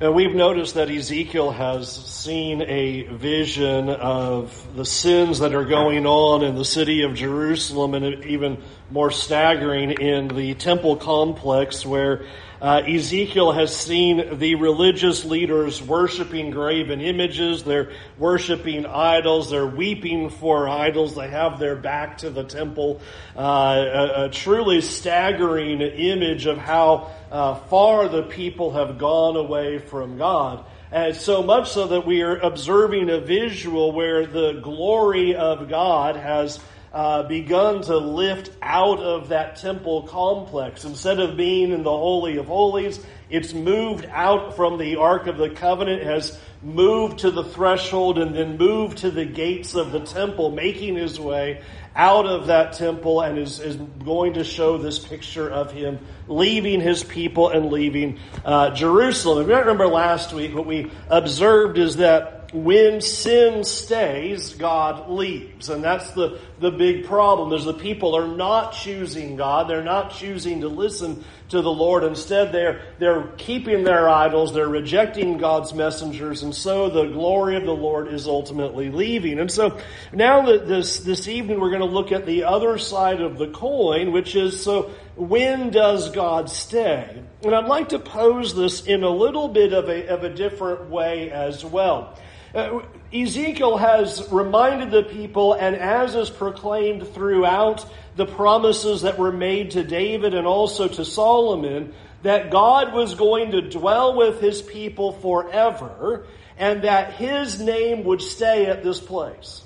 And we've noticed that Ezekiel has seen a vision of the sins that are going on in the city of Jerusalem and even more staggering in the temple complex where uh, Ezekiel has seen the religious leaders worshiping graven images. They're worshiping idols. They're weeping for idols. They have their back to the temple. Uh, a, a, truly staggering image of how uh, far the people have gone away from God. And so much so that we are observing a visual where the glory of God has uh, begun to lift out of that temple complex. Instead of being in the Holy of Holies, it's moved out from the Ark of the Covenant, has moved to the threshold, and then moved to the gates of the temple, making his way out of that temple and is, is going to show this picture of him leaving his people and leaving uh, Jerusalem. If you remember last week, what we observed is that when sin stays, God leaves. And that's the, the big problem is the people are not choosing God. They're not choosing to listen to the Lord. Instead, they're, they're keeping their idols. They're rejecting God's messengers. And so the glory of the Lord is ultimately leaving. And so now that this, this evening we're going to look at the other side of the coin, which is so when does God stay? And I'd like to pose this in a little bit of a, of a different way as well. Uh, Ezekiel has reminded the people, and as is proclaimed throughout the promises that were made to David and also to Solomon, that God was going to dwell with his people forever, and that his name would stay at this place.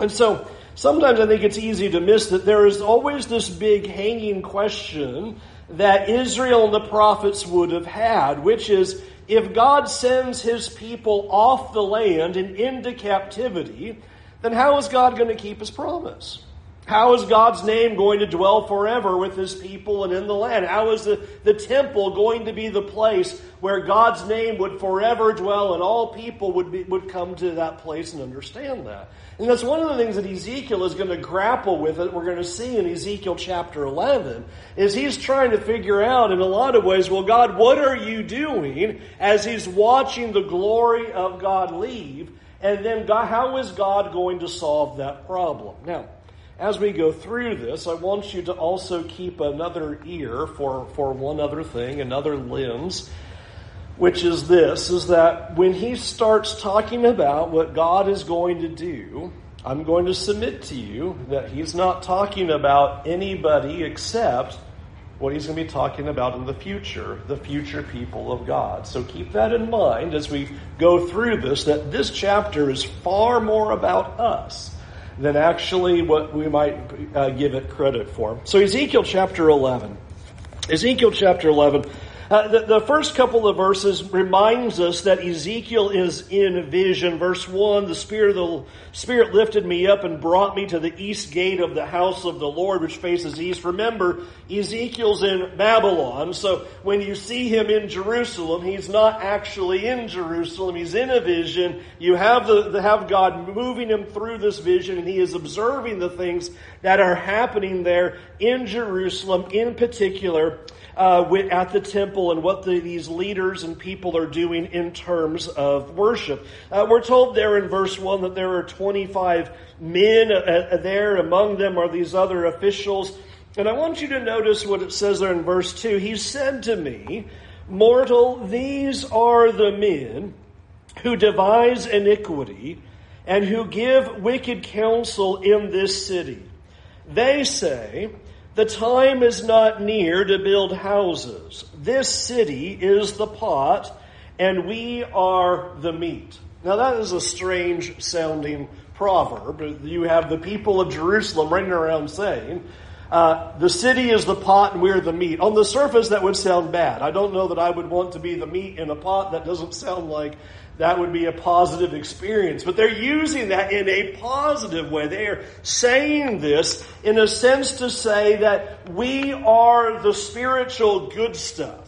And so, sometimes I think it's easy to miss that there is always this big hanging question that Israel and the prophets would have had, which is, if God sends his people off the land and into captivity, then how is God going to keep his promise? How is God's name going to dwell forever with his people and in the land? How is the, the temple going to be the place where God's name would forever dwell and all people would, be, would come to that place and understand that? And that's one of the things that Ezekiel is going to grapple with that we're going to see in Ezekiel chapter 11 is he's trying to figure out in a lot of ways, well, God, what are you doing as he's watching the glory of God leave? And then God, how is God going to solve that problem? Now, as we go through this, I want you to also keep another ear for, for one other thing, another lens which is this is that when he starts talking about what God is going to do, I'm going to submit to you that he's not talking about anybody except what he's going to be talking about in the future, the future people of God. So keep that in mind as we go through this, that this chapter is far more about us than actually what we might uh, give it credit for. So Ezekiel chapter 11. Ezekiel chapter 11 uh, the, the, first couple of verses reminds us that Ezekiel is in vision. Verse one: the spirit the spirit lifted me up and brought me to the east gate of the house of the Lord, which faces east. Remember, Ezekiel's in Babylon, so when you see him in Jerusalem, he's not actually in Jerusalem. He's in a vision. You have the, the have God moving him through this vision, and he is observing the things that are happening there in Jerusalem, in particular uh, at the temple and what the, these leaders and people are doing in terms of worship. Uh, we're told there in verse 1 that there are 25 men uh, uh, there. Among them are these other officials. And I want you to notice what it says there in verse 2. He said to me, Mortal, these are the men who devise iniquity and who give wicked counsel in this city. They say, the time is not near to build houses. This city is the pot, and we are the meat. Now, that is a strange sounding proverb. You have the people of Jerusalem running around saying, uh, the city is the pot and we're the meat. On the surface, that would sound bad. I don't know that I would want to be the meat in a pot. That doesn't sound like that would be a positive experience. But they're using that in a positive way. They are saying this in a sense to say that we are the spiritual good stuff.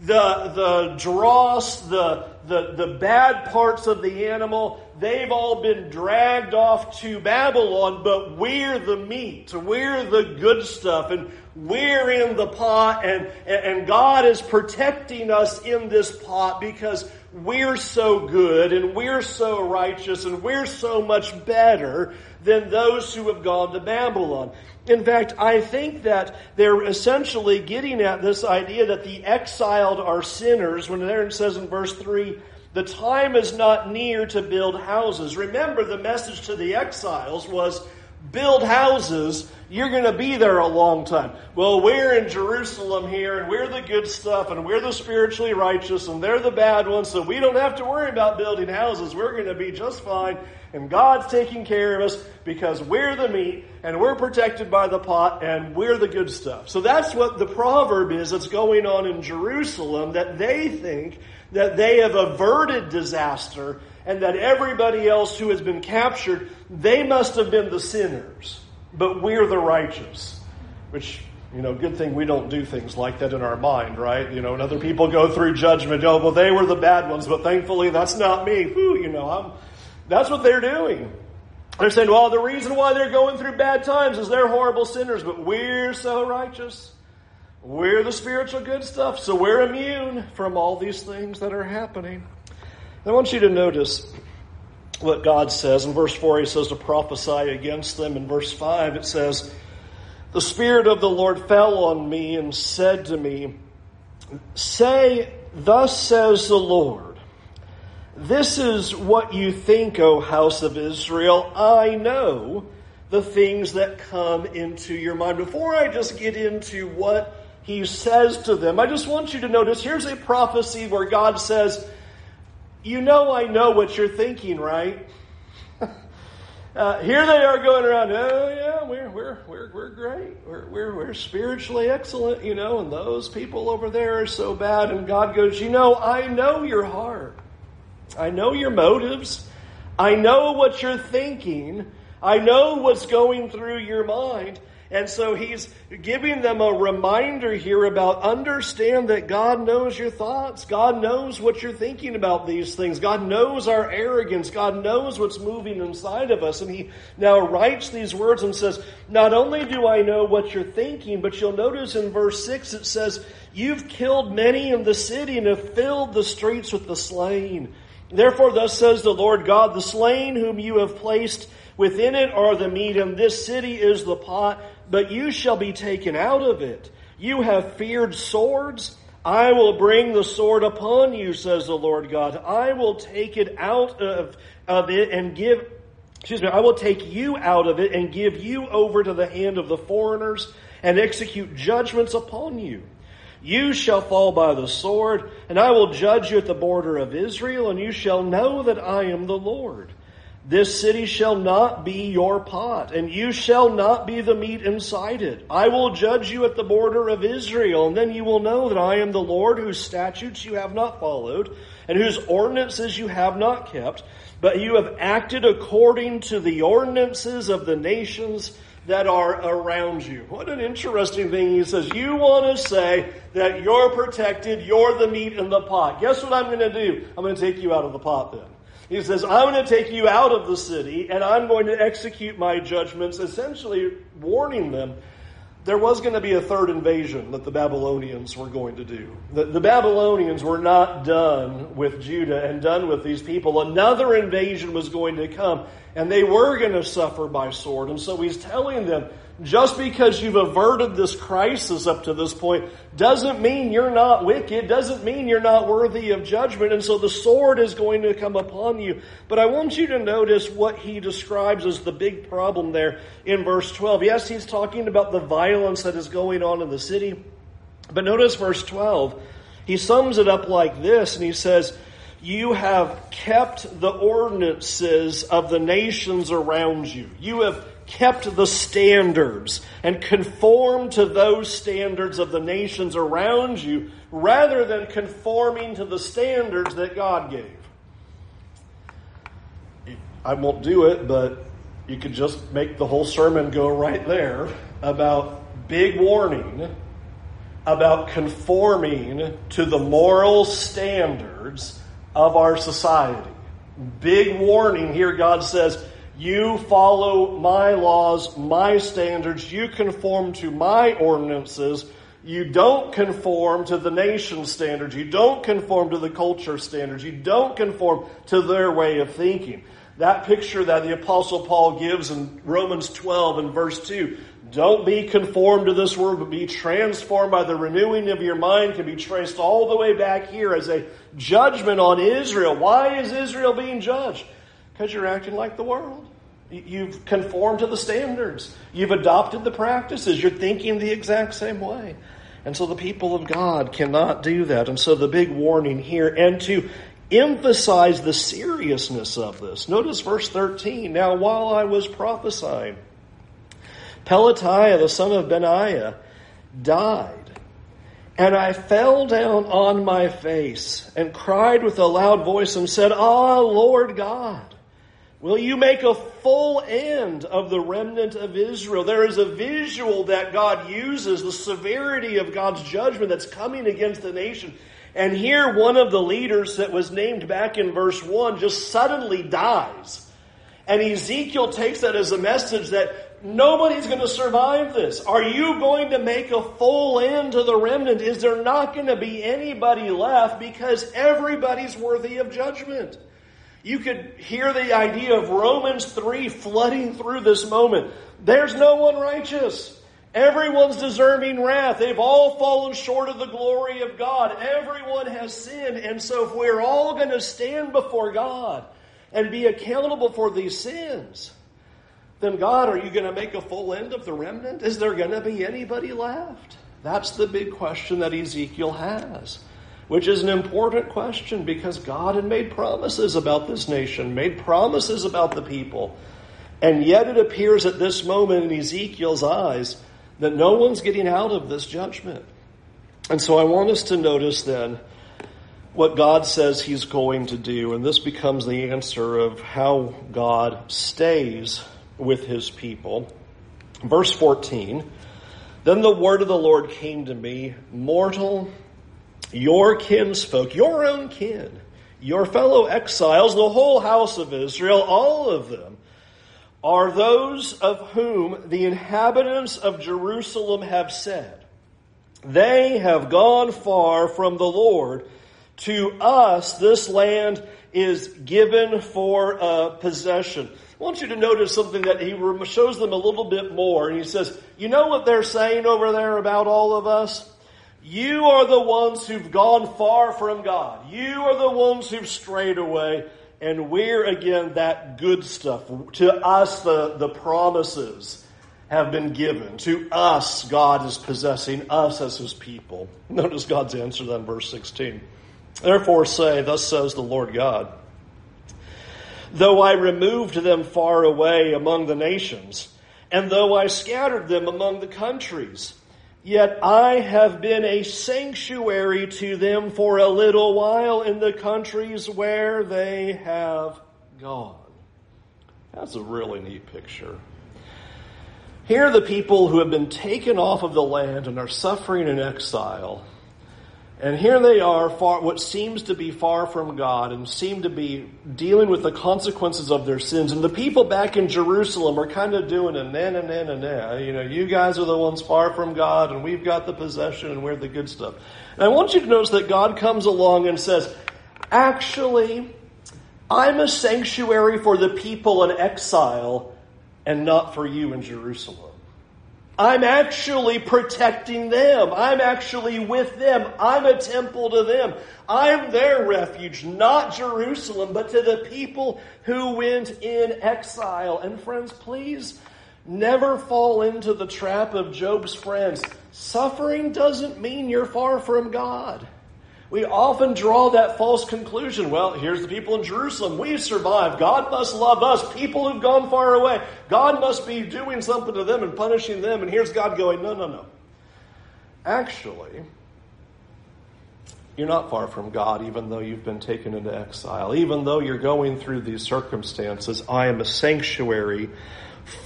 The, the dross, the, the, the bad parts of the animal, they've all been dragged off to Babylon, but we're the meat. We're the good stuff. And we're in the pot and, and God is protecting us in this pot because we're so good and we're so righteous and we're so much better than those who have gone to Babylon. In fact, I think that they're essentially getting at this idea that the exiled are sinners when it says in verse 3, the time is not near to build houses. Remember, the message to the exiles was build houses, you're going to be there a long time. Well, we're in Jerusalem here, and we're the good stuff, and we're the spiritually righteous, and they're the bad ones, so we don't have to worry about building houses. We're going to be just fine, and God's taking care of us because we're the meat, and we're protected by the pot, and we're the good stuff. So that's what the proverb is that's going on in Jerusalem, that they think that they have averted disaster and that everybody else who has been captured, they must have been the sinners, but we're the righteous. Which, you know, good thing we don't do things like that in our mind, right? You know, and other people go through judgment, oh, well, they were the bad ones, but thankfully that's not me. Whew, you know, I'm, that's what they're doing. They're saying, well, the reason why they're going through bad times is they're horrible sinners, but we're so righteous. We're the spiritual good stuff, so we're immune from all these things that are happening. I want you to notice what God says. In verse 4, he says to prophesy against them. In verse 5, it says, The Spirit of the Lord fell on me and said to me, Say, Thus says the Lord, This is what you think, O house of Israel. I know the things that come into your mind. Before I just get into what he says to them, I just want you to notice here's a prophecy where God says, you know I know what you're thinking, right? uh, here they are going around, oh yeah, we're, we're, we're, we're great. We're, we're, we're spiritually excellent, you know, and those people over there are so bad. And God goes, you know, I know your heart. I know your motives. I know what you're thinking. I know what's going through your mind. And so he's giving them a reminder here about understand that God knows your thoughts. God knows what you're thinking about these things. God knows our arrogance. God knows what's moving inside of us. And he now writes these words and says, not only do I know what you're thinking, but you'll notice in verse 6 it says, you've killed many in the city and have filled the streets with the slain. Therefore thus says the Lord God, the slain whom you have placed within it are the meat and this city is the pot but you shall be taken out of it. You have feared swords. I will bring the sword upon you, says the Lord God. I will take it out of, of it and give, excuse me, I will take you out of it and give you over to the hand of the foreigners and execute judgments upon you. You shall fall by the sword, and I will judge you at the border of Israel, and you shall know that I am the Lord. This city shall not be your pot, and you shall not be the meat inside it. I will judge you at the border of Israel, and then you will know that I am the Lord whose statutes you have not followed, and whose ordinances you have not kept, but you have acted according to the ordinances of the nations that are around you. What an interesting thing. He says, you want to say that you're protected, you're the meat in the pot. Guess what I'm going to do? I'm going to take you out of the pot then. He says, I'm going to take you out of the city and I'm going to execute my judgments, essentially warning them there was going to be a third invasion that the Babylonians were going to do. The, the, Babylonians were not done with Judah and done with these people. Another invasion was going to come, and they were going to suffer by sword. And so he's telling them, just because you've averted this crisis up to this point doesn't mean you're not wicked, doesn't mean you're not worthy of judgment. And so the sword is going to come upon you. But I want you to notice what he describes as the big problem there in verse 12. Yes, he's talking about the violence that is going on in the city. But notice verse 12. He sums it up like this and he says, you have kept the ordinances of the nations around you. You have kept the standards and conformed to those standards of the nations around you rather than conforming to the standards that God gave. I won't do it, but you could just make the whole sermon go right there about big warning about conforming to the moral standards of our society. Big warning here, God says, You follow my laws, my standards. You conform to my ordinances. You don't conform to the nation's standards. You don't conform to the culture standards. You don't conform to their way of thinking. That picture that the Apostle Paul gives in Romans 12 and verse 2 don't be conformed to this world, but be transformed by the renewing of your mind can be traced all the way back here as a judgment on Israel. Why is Israel being judged? Because you're acting like the world. You've conformed to the standards. You've adopted the practices. You're thinking the exact same way. And so the people of God cannot do that. And so the big warning here, and to emphasize the seriousness of this, notice verse 13. Now, while I was prophesying, Pelatiah, the son of Benaiah, died. And I fell down on my face and cried with a loud voice and said, Ah, Lord God, will you make a full end of the remnant of Israel? There is a visual that God uses, the severity of God's judgment that's coming against the nation. And here, one of the leaders that was named back in verse 1 just suddenly dies. And Ezekiel takes that as a message that Nobody's going to survive this. Are you going to make a full end to the remnant? Is there not going to be anybody left because everybody's worthy of judgment? You could hear the idea of Romans 3 flooding through this moment. There's no one righteous. Everyone's deserving wrath. They've all fallen short of the glory of God. Everyone has sinned. And so if we're all going to stand before God and be accountable for these sins, then God, are you going to make a full end of the remnant? Is there going to be anybody left? That's the big question that Ezekiel has, which is an important question because God had made promises about this nation, made promises about the people. And yet it appears at this moment in Ezekiel's eyes that no one's getting out of this judgment. And so I want us to notice then what God says he's going to do. And this becomes the answer of how God stays with his people. Verse 14 Then the word of the Lord came to me, Mortal, your kinsfolk, your own kin, your fellow exiles, the whole house of Israel, all of them, are those of whom the inhabitants of Jerusalem have said, They have gone far from the Lord. To us, this land is given for a possession. I want you to notice something that he shows them a little bit more. And he says, You know what they're saying over there about all of us? You are the ones who've gone far from God. You are the ones who've strayed away. And we're again that good stuff. To us, the, the promises have been given. To us, God is possessing us as his people. Notice God's answer then, verse 16. Therefore say, Thus says the Lord God. Though I removed them far away among the nations, and though I scattered them among the countries, yet I have been a sanctuary to them for a little while in the countries where they have gone. That's a really neat picture. Here are the people who have been taken off of the land and are suffering in exile. And here they are, far, what seems to be far from God and seem to be dealing with the consequences of their sins. And the people back in Jerusalem are kind of doing a na na na na na. You know, you guys are the ones far from God and we've got the possession and we're the good stuff. And I want you to notice that God comes along and says, actually, I'm a sanctuary for the people in exile and not for you in Jerusalem. I'm actually protecting them. I'm actually with them. I'm a temple to them. I'm their refuge, not Jerusalem, but to the people who went in exile. And friends, please never fall into the trap of Job's friends. Suffering doesn't mean you're far from God. We often draw that false conclusion. Well, here's the people in Jerusalem. We've survived. God must love us. People who've gone far away. God must be doing something to them and punishing them. And here's God going, no, no, no. Actually, you're not far from God, even though you've been taken into exile. Even though you're going through these circumstances, I am a sanctuary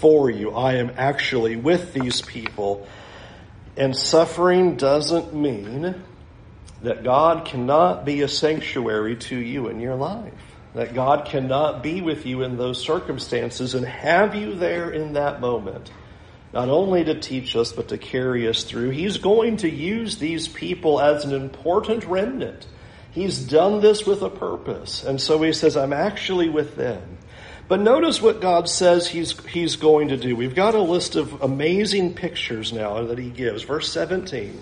for you. I am actually with these people. And suffering doesn't mean that God cannot be a sanctuary to you in your life. that God cannot be with you in those circumstances and have you there in that moment, not only to teach us, but to carry us through. He's going to use these people as an important remnant. He's done this with a purpose. And so he says, I'm actually with them. But notice what God says he's, he's going to do. We've got a list of amazing pictures now that he gives. Verse 17.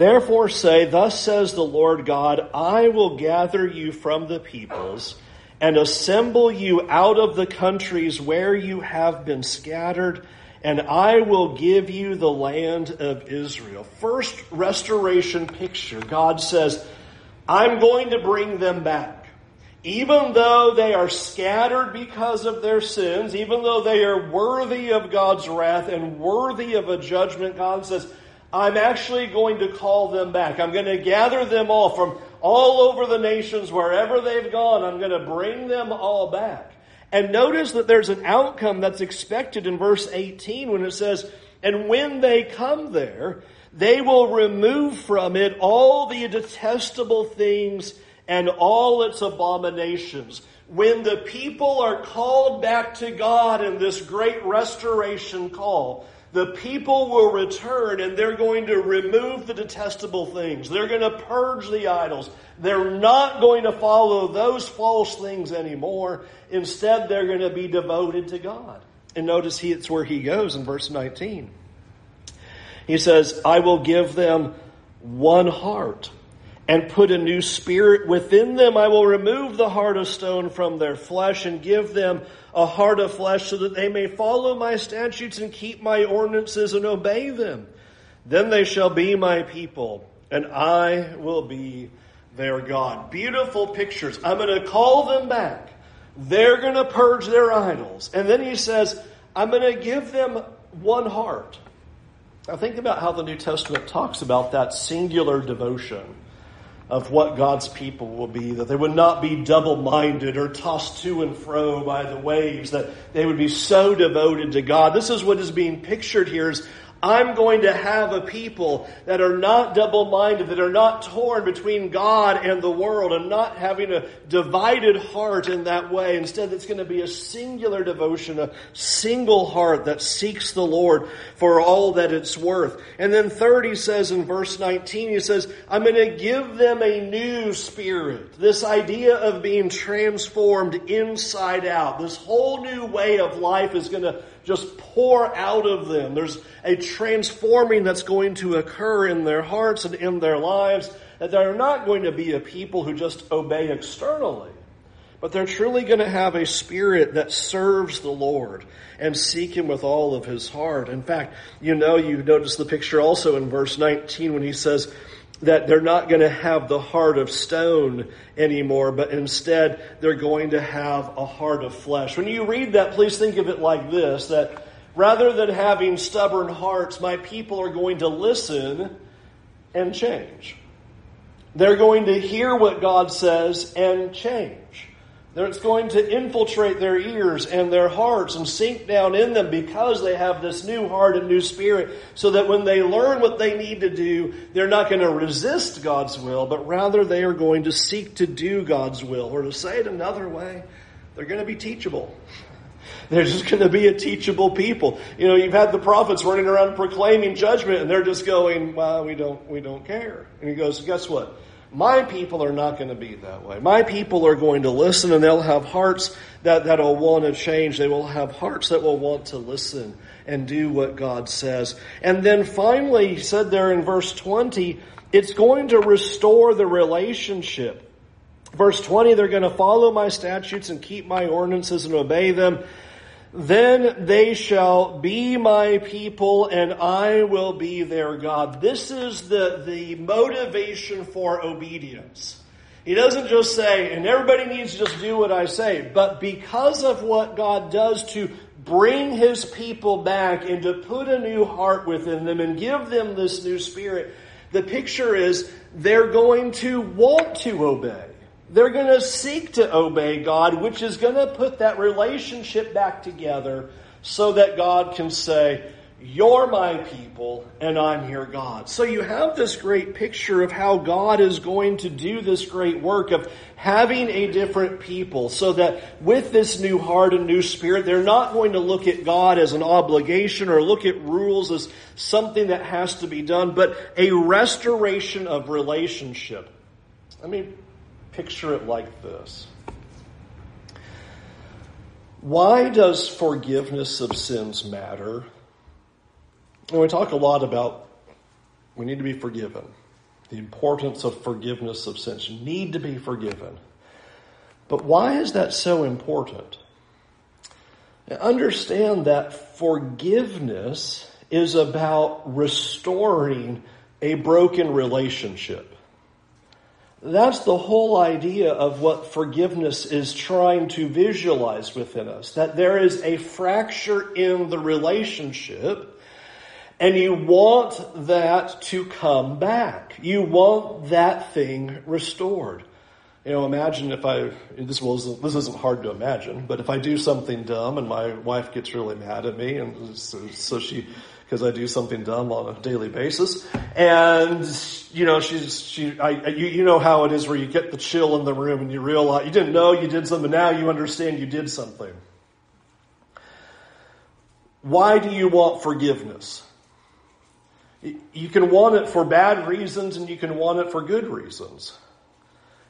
Therefore say, Thus says the Lord God, I will gather you from the peoples and assemble you out of the countries where you have been scattered, and I will give you the land of Israel. First restoration picture. God says, I'm going to bring them back even though they are scattered because of their sins, even though they are worthy of God's wrath and worthy of a judgment, God says, I'm actually going to call them back. I'm going to gather them all from all over the nations, wherever they've gone. I'm going to bring them all back. And notice that there's an outcome that's expected in verse 18 when it says, And when they come there, they will remove from it all the detestable things and all its abominations. When the people are called back to God in this great restoration call, the people will return and they're going to remove the detestable things. They're going to purge the idols. They're not going to follow those false things anymore. Instead, they're going to be devoted to God. And notice he, it's where he goes in verse 19. He says, I will give them one heart and put a new spirit within them. I will remove the heart of stone from their flesh and give them a heart of flesh so that they may follow my statutes and keep my ordinances and obey them. Then they shall be my people and I will be their God. Beautiful pictures. I'm going to call them back. They're going to purge their idols. And then he says, I'm going to give them one heart. Now think about how the New Testament talks about that singular devotion of what God's people will be, that they would not be double minded or tossed to and fro by the waves, that they would be so devoted to God. This is what is being pictured here is I'm going to have a people that are not double minded, that are not torn between God and the world, and not having a divided heart in that way. Instead, it's going to be a singular devotion, a single heart that seeks the Lord for all that it's worth. And then, third, he says in verse 19, he says, I'm going to give them a new spirit. This idea of being transformed inside out. This whole new way of life is going to just pour out of them. There's a transforming that's going to occur in their hearts and in their lives, that they're not going to be a people who just obey externally, but they're truly going to have a spirit that serves the Lord and seek Him with all of His heart. In fact, you know, you notice the picture also in verse 19 when He says, that they're not going to have the heart of stone anymore, but instead they're going to have a heart of flesh. When you read that, please think of it like this, that rather than having stubborn hearts, my people are going to listen and change. They're going to hear what God says and change. It's going to infiltrate their ears and their hearts and sink down in them because they have this new heart and new spirit, so that when they learn what they need to do, they're not going to resist God's will, but rather they are going to seek to do God's will. Or to say it another way, they're going to be teachable. They're just going to be a teachable people. You know, you've had the prophets running around proclaiming judgment, and they're just going, "Well, we don't, we don't care." And he goes, "Guess what? My people are not going to be that way. My people are going to listen and they'll have hearts that, that'll want to change. They will have hearts that will want to listen and do what God says. And then finally, he said there in verse 20, it's going to restore the relationship. Verse 20, they're going to follow my statutes and keep my ordinances and obey them. Then they shall be my people and I will be their God. This is the, the motivation for obedience. He doesn't just say, and everybody needs to just do what I say, but because of what God does to bring his people back and to put a new heart within them and give them this new spirit, the picture is they're going to want to obey. They're going to seek to obey God, which is going to put that relationship back together so that God can say, You're my people, and I'm your God. So you have this great picture of how God is going to do this great work of having a different people so that with this new heart and new spirit, they're not going to look at God as an obligation or look at rules as something that has to be done, but a restoration of relationship. I me picture it like this. Why does forgiveness of sins matter? And we talk a lot about we need to be forgiven, the importance of forgiveness of sins. You need to be forgiven. But why is that so important? Understand that forgiveness is about restoring a broken relationship. That's the whole idea of what forgiveness is trying to visualize within us. That there is a fracture in the relationship and you want that to come back. You want that thing restored. You know, imagine if I, this was, this isn't hard to imagine, but if I do something dumb and my wife gets really mad at me and so, so she, because I do something dumb on a daily basis. And, you know, she's, she, I, you, you know how it is where you get the chill in the room and you realize, you didn't know you did something, now you understand you did something. Why do you want forgiveness? You can want it for bad reasons and you can want it for good reasons.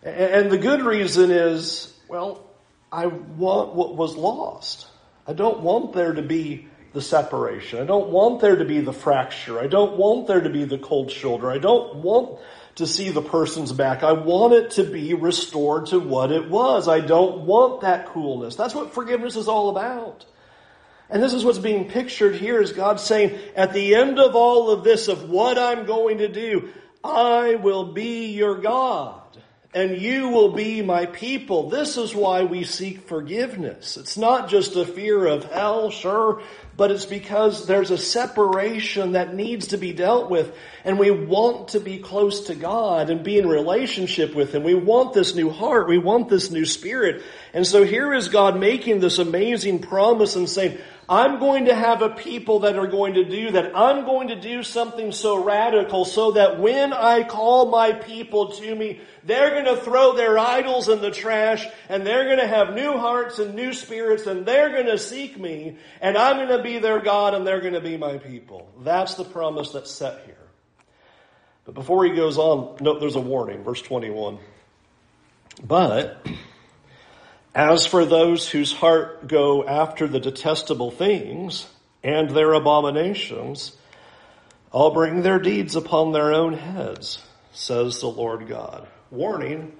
And the good reason is, well, I want what was lost. I don't want there to be the separation. I don't want there to be the fracture. I don't want there to be the cold shoulder. I don't want to see the person's back. I want it to be restored to what it was. I don't want that coolness. That's what forgiveness is all about. And this is what's being pictured here is God saying, at the end of all of this, of what I'm going to do, I will be your God and you will be my people. This is why we seek forgiveness. It's not just a fear of hell, sure, but it's because there's a separation that needs to be dealt with and we want to be close to God and be in relationship with Him. We want this new heart. We want this new spirit. And so here is God making this amazing promise and saying, I'm going to have a people that are going to do that. I'm going to do something so radical so that when I call my people to me, they're going to throw their idols in the trash and they're going to have new hearts and new spirits and they're going to seek me and I'm going to be their God and they're going to be my people. That's the promise that's set here. But before he goes on, note there's a warning, verse 21. But as for those whose heart go after the detestable things and their abominations, I'll bring their deeds upon their own heads, says the Lord God. Warning,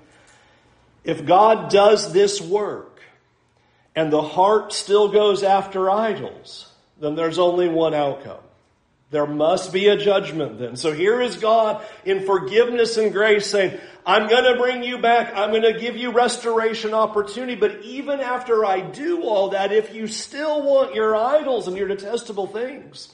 if God does this work and the heart still goes after idols, then there's only one outcome. There must be a judgment then. So here is God in forgiveness and grace saying, I'm going to bring you back. I'm going to give you restoration opportunity. But even after I do all that, if you still want your idols and your detestable things,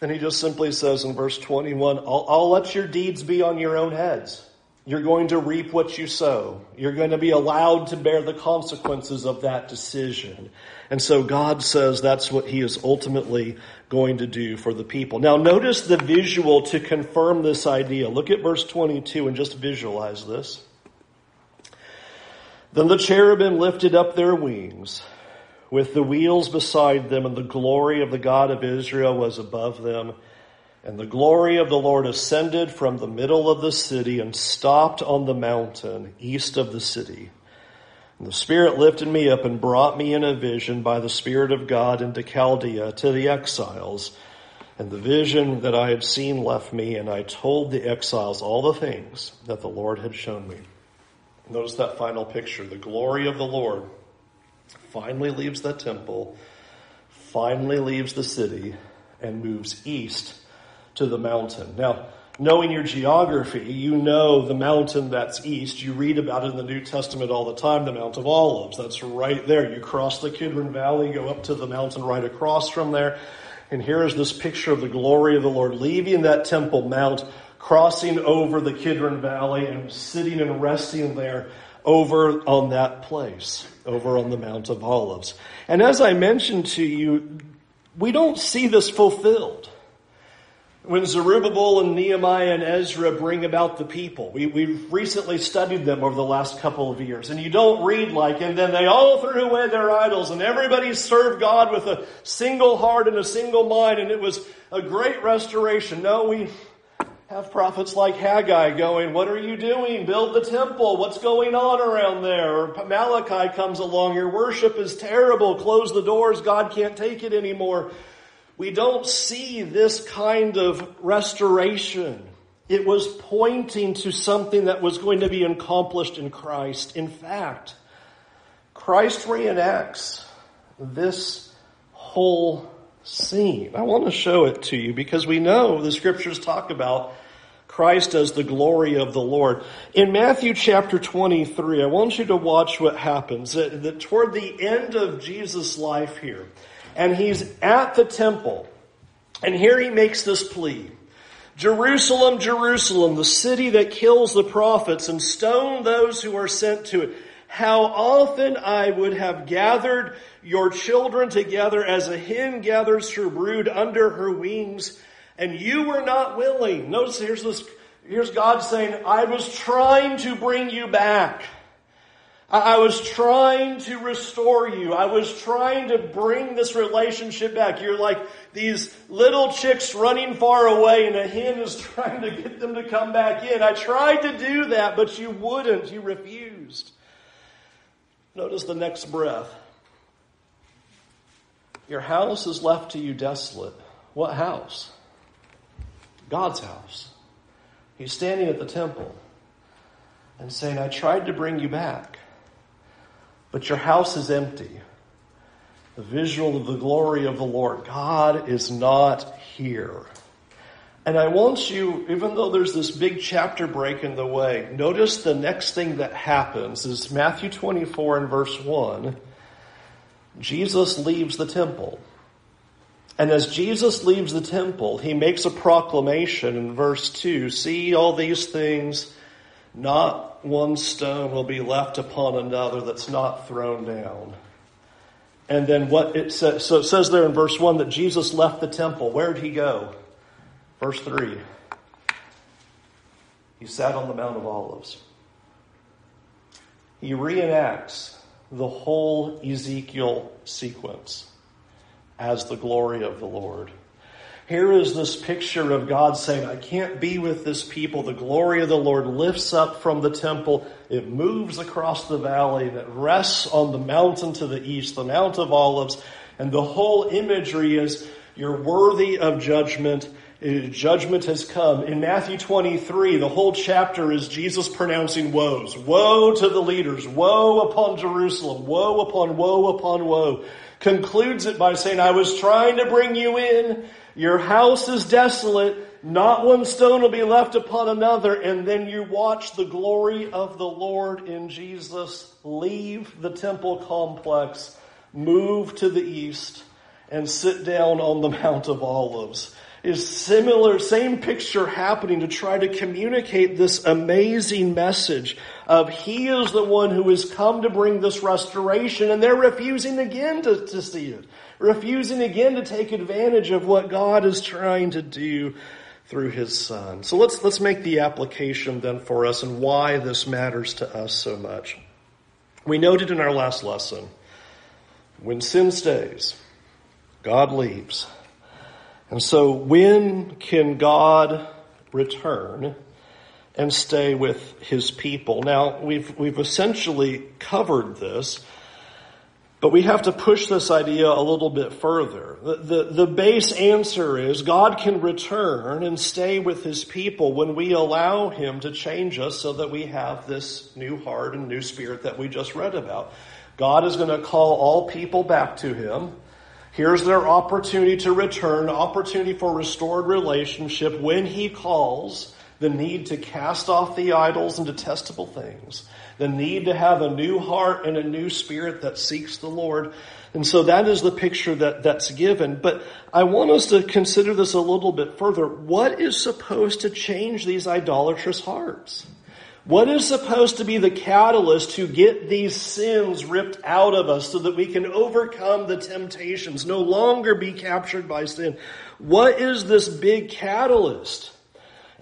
then he just simply says in verse 21, I'll, I'll let your deeds be on your own heads. You're going to reap what you sow. You're going to be allowed to bear the consequences of that decision. And so God says that's what he is ultimately going to do for the people. Now notice the visual to confirm this idea. Look at verse 22 and just visualize this. Then the cherubim lifted up their wings with the wheels beside them and the glory of the God of Israel was above them. And the glory of the Lord ascended from the middle of the city and stopped on the mountain east of the city. And the Spirit lifted me up and brought me in a vision by the Spirit of God into Chaldea to the exiles. And the vision that I had seen left me, and I told the exiles all the things that the Lord had shown me. Notice that final picture. The glory of the Lord finally leaves the temple, finally leaves the city, and moves east to the mountain. Now, knowing your geography, you know the mountain that's east. You read about it in the New Testament all the time, the Mount of Olives. That's right there. You cross the Kidron Valley, go up to the mountain right across from there. And here is this picture of the glory of the Lord leaving that temple mount, crossing over the Kidron Valley and sitting and resting there over on that place, over on the Mount of Olives. And as I mentioned to you, we don't see this fulfilled. When Zerubbabel and Nehemiah and Ezra bring about the people, we, we've recently studied them over the last couple of years, and you don't read like, and then they all threw away their idols, and everybody served God with a single heart and a single mind, and it was a great restoration. No, we have prophets like Haggai going, what are you doing? Build the temple. What's going on around there? Or Malachi comes along, your worship is terrible. Close the doors. God can't take it anymore we don't see this kind of restoration. It was pointing to something that was going to be accomplished in Christ. In fact, Christ reenacts this whole scene. I want to show it to you because we know the scriptures talk about Christ as the glory of the Lord. In Matthew chapter 23, I want you to watch what happens. That, toward the end of Jesus' life here, and he's at the temple. And here he makes this plea. Jerusalem, Jerusalem, the city that kills the prophets and stone those who are sent to it. How often I would have gathered your children together as a hen gathers her brood under her wings, and you were not willing. Notice here's this, here's God saying, I was trying to bring you back. I was trying to restore you. I was trying to bring this relationship back. You're like these little chicks running far away and a hen is trying to get them to come back in. I tried to do that, but you wouldn't. You refused. Notice the next breath. Your house is left to you desolate. What house? God's house. He's standing at the temple and saying, I tried to bring you back. But your house is empty. The visual of the glory of the Lord. God is not here. And I want you, even though there's this big chapter break in the way, notice the next thing that happens is Matthew 24 and verse 1. Jesus leaves the temple. And as Jesus leaves the temple, he makes a proclamation in verse 2 See all these things, not one stone will be left upon another that's not thrown down. And then what it says, so it says there in verse 1 that Jesus left the temple. Where did he go? Verse 3. He sat on the Mount of Olives. He reenacts the whole Ezekiel sequence as the glory of the Lord. Here is this picture of God saying, I can't be with this people. The glory of the Lord lifts up from the temple. It moves across the valley it rests on the mountain to the east, the Mount of Olives. And the whole imagery is, you're worthy of judgment. Uh, judgment has come. In Matthew 23, the whole chapter is Jesus pronouncing woes. Woe to the leaders. Woe upon Jerusalem. Woe upon woe upon woe. Concludes it by saying, I was trying to bring you in your house is desolate. Not one stone will be left upon another. And then you watch the glory of the Lord in Jesus leave the temple complex, move to the east, and sit down on the Mount of Olives. Is similar, same picture happening to try to communicate this amazing message of He is the one who has come to bring this restoration, and they're refusing again to, to see it refusing again to take advantage of what God is trying to do through his son. So let's, let's make the application then for us and why this matters to us so much. We noted in our last lesson, when sin stays, God leaves. And so when can God return and stay with his people? Now, we've, we've essentially covered this but we have to push this idea a little bit further. The, the, the, base answer is God can return and stay with his people when we allow him to change us so that we have this new heart and new spirit that we just read about. God is going to call all people back to him. Here's their opportunity to return, opportunity for restored relationship when he calls the need to cast off the idols and detestable things the need to have a new heart and a new spirit that seeks the Lord. And so that is the picture that, that's given. But I want us to consider this a little bit further. What is supposed to change these idolatrous hearts? What is supposed to be the catalyst to get these sins ripped out of us so that we can overcome the temptations, no longer be captured by sin? What is this big catalyst?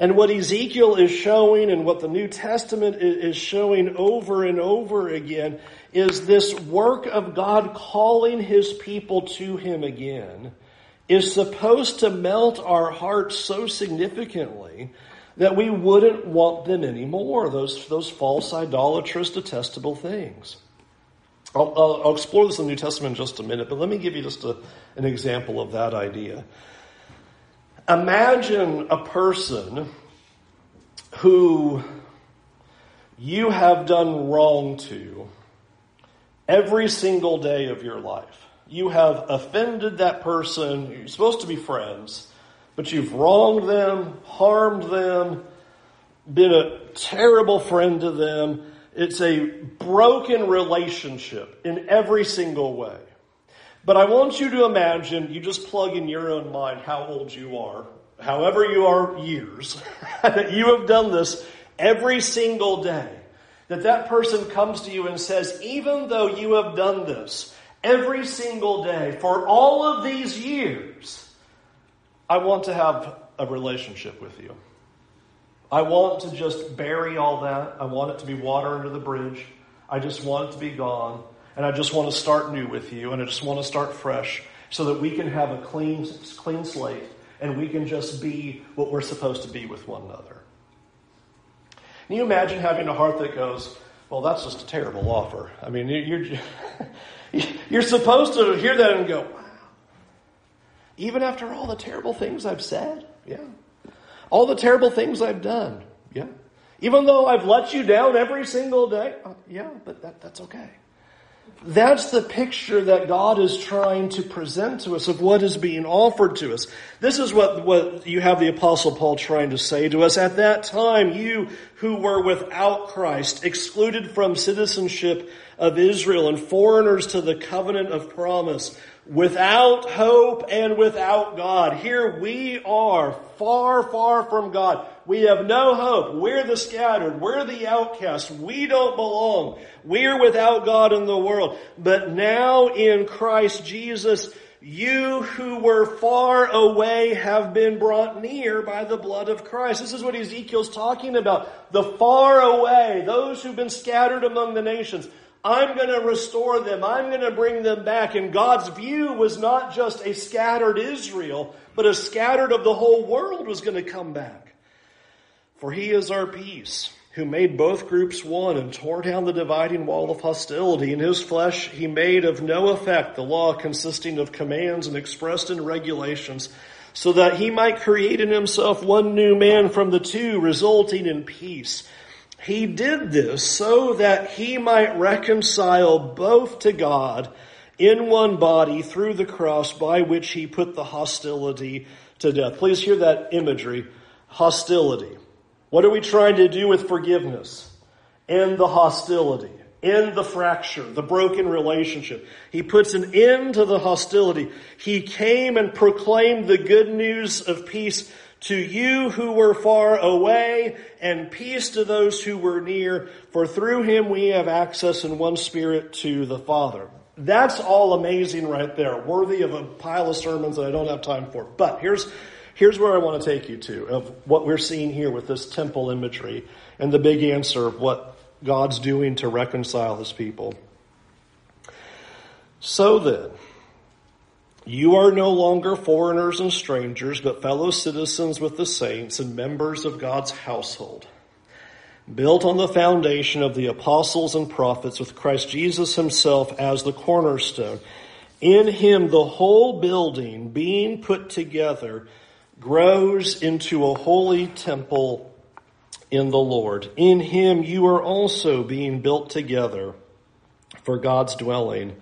And what Ezekiel is showing and what the New Testament is showing over and over again is this work of God calling his people to him again is supposed to melt our hearts so significantly that we wouldn't want them anymore, those, those false, idolatrous, detestable things. I'll, I'll, explore this in the New Testament in just a minute, but let me give you just a, an example of that idea. Imagine a person who you have done wrong to every single day of your life. You have offended that person, you're supposed to be friends but you've wronged them, harmed them, been a terrible friend to them. It's a broken relationship in every single way. But I want you to imagine, you just plug in your own mind how old you are, however you are years, that you have done this every single day. That that person comes to you and says, even though you have done this every single day for all of these years, I want to have a relationship with you. I want to just bury all that. I want it to be water under the bridge. I just want it to be gone. And I just want to start new with you. And I just want to start fresh so that we can have a clean, clean slate and we can just be what we're supposed to be with one another. Can you imagine having a heart that goes, well, that's just a terrible offer. I mean, you're, you're supposed to hear that and go, wow. even after all the terrible things I've said? Yeah. All the terrible things I've done? Yeah. Even though I've let you down every single day? Uh, yeah, but that, that's okay. That's the picture that God is trying to present to us of what is being offered to us. This is what, what you have the apostle Paul trying to say to us. At that time, you who were without Christ, excluded from citizenship of Israel and foreigners to the covenant of promise, without hope and without God. Here we are far, far from God. We have no hope. We're the scattered. We're the outcast. We don't belong. We're without God in the world. But now in Christ Jesus, you who were far away have been brought near by the blood of Christ. This is what Ezekiel's talking about. The far away, those who've been scattered among the nations. I'm going to restore them. I'm going to bring them back. And God's view was not just a scattered Israel, but a scattered of the whole world was going to come back. For he is our peace, who made both groups one and tore down the dividing wall of hostility. In his flesh, he made of no effect the law consisting of commands and expressed in regulations, so that he might create in himself one new man from the two, resulting in peace he did this so that he might reconcile both to God in one body through the cross by which he put the hostility to death. Please hear that imagery. Hostility. What are we trying to do with forgiveness? End the hostility. End the fracture, the broken relationship. He puts an end to the hostility. He came and proclaimed the good news of peace to you who were far away, and peace to those who were near, for through him we have access in one spirit to the Father. That's all amazing right there, worthy of a pile of sermons that I don't have time for. But here's, here's where I want to take you to, of what we're seeing here with this temple imagery, and the big answer of what God's doing to reconcile his people. So then, you are no longer foreigners and strangers, but fellow citizens with the saints and members of God's household, built on the foundation of the apostles and prophets with Christ Jesus himself as the cornerstone. In him, the whole building being put together grows into a holy temple in the Lord. In him, you are also being built together for God's dwelling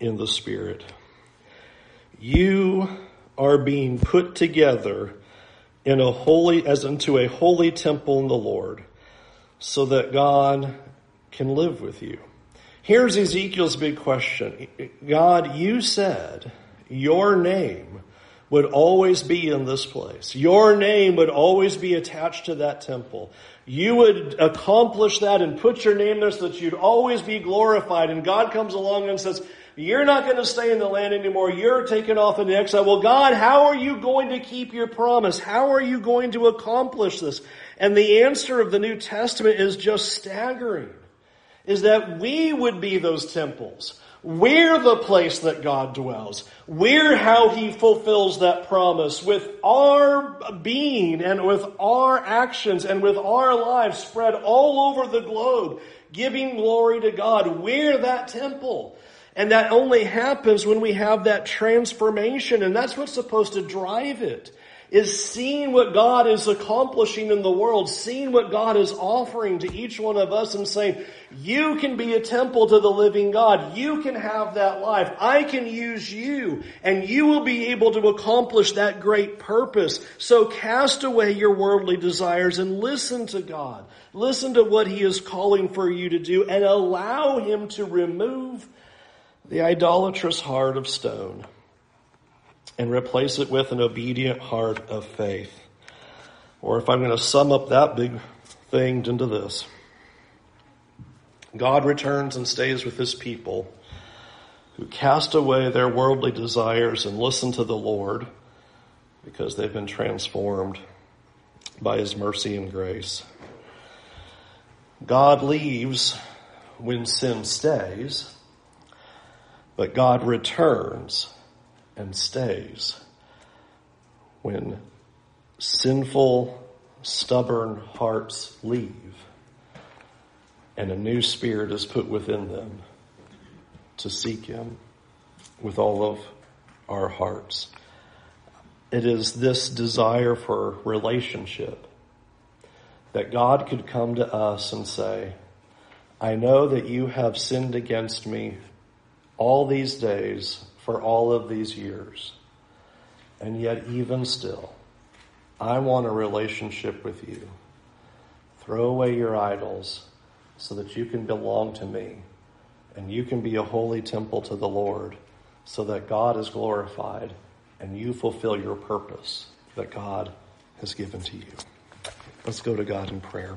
in the Spirit. You are being put together in a holy, as into a holy temple in the Lord, so that God can live with you. Here's Ezekiel's big question. God, you said your name would always be in this place. Your name would always be attached to that temple. You would accomplish that and put your name there so that you'd always be glorified. And God comes along and says, you're not going to stay in the land anymore. You're taken off into exile. Well, God, how are you going to keep your promise? How are you going to accomplish this? And the answer of the New Testament is just staggering. Is that we would be those temples. We're the place that God dwells. We're how He fulfills that promise with our being and with our actions and with our lives spread all over the globe, giving glory to God. We're that temple. And that only happens when we have that transformation, and that's what's supposed to drive it is seeing what God is accomplishing in the world, seeing what God is offering to each one of us and saying, you can be a temple to the living God. You can have that life. I can use you and you will be able to accomplish that great purpose. So cast away your worldly desires and listen to God. Listen to what He is calling for you to do and allow Him to remove the idolatrous heart of stone and replace it with an obedient heart of faith. Or if I'm going to sum up that big thing into this, God returns and stays with his people who cast away their worldly desires and listen to the Lord because they've been transformed by his mercy and grace. God leaves when sin stays, but God returns and stays when sinful, stubborn hearts leave and a new spirit is put within them to seek Him with all of our hearts. It is this desire for relationship that God could come to us and say, I know that you have sinned against me all these days for all of these years. And yet, even still, I want a relationship with you. Throw away your idols so that you can belong to me and you can be a holy temple to the Lord so that God is glorified and you fulfill your purpose that God has given to you. Let's go to God in prayer.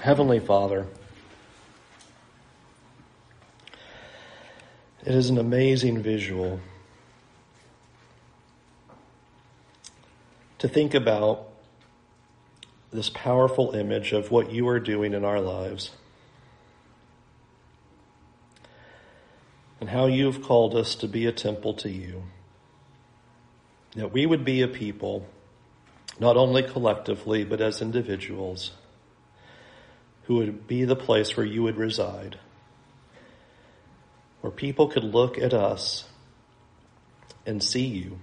Heavenly Father, It is an amazing visual to think about this powerful image of what you are doing in our lives and how you have called us to be a temple to you. That we would be a people, not only collectively, but as individuals, who would be the place where you would reside where people could look at us and see you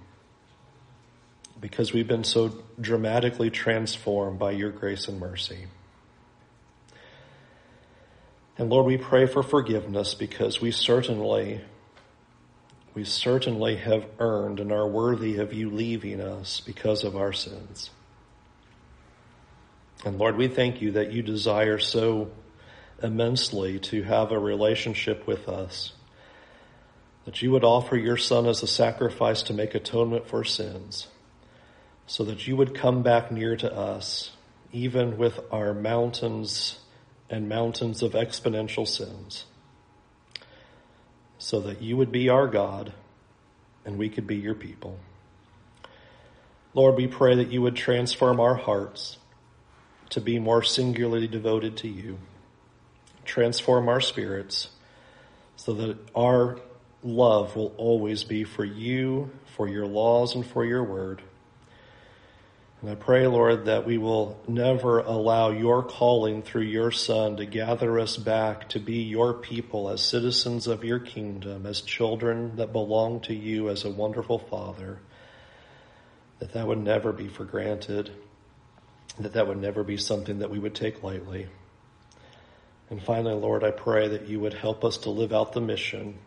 because we've been so dramatically transformed by your grace and mercy. And Lord, we pray for forgiveness because we certainly, we certainly have earned and are worthy of you leaving us because of our sins. And Lord, we thank you that you desire so immensely to have a relationship with us that you would offer your son as a sacrifice to make atonement for sins, so that you would come back near to us, even with our mountains and mountains of exponential sins, so that you would be our God and we could be your people. Lord, we pray that you would transform our hearts to be more singularly devoted to you. Transform our spirits so that our love will always be for you, for your laws, and for your word. And I pray, Lord, that we will never allow your calling through your Son to gather us back to be your people as citizens of your kingdom, as children that belong to you as a wonderful Father, that that would never be for granted, that that would never be something that we would take lightly. And finally, Lord, I pray that you would help us to live out the mission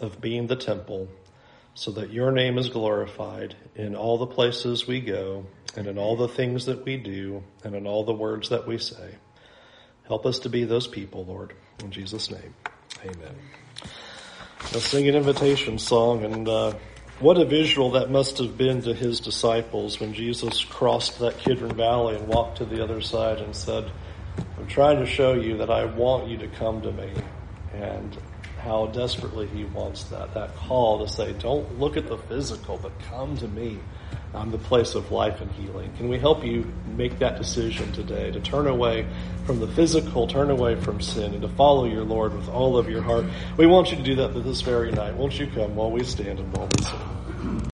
of being the temple so that your name is glorified in all the places we go and in all the things that we do and in all the words that we say. Help us to be those people, Lord. In Jesus' name, amen. Let's sing an invitation song and uh, What a visual that must have been to his disciples when Jesus crossed that Kidron Valley and walked to the other side and said, I'm trying to show you that I want you to come to me. And how desperately he wants that, that call to say, don't look at the physical, but come to me. I'm the place of life and healing. Can we help you make that decision today to turn away from the physical, turn away from sin, and to follow your Lord with all of your heart? We want you to do that this very night. Won't you come while we stand and while we sing?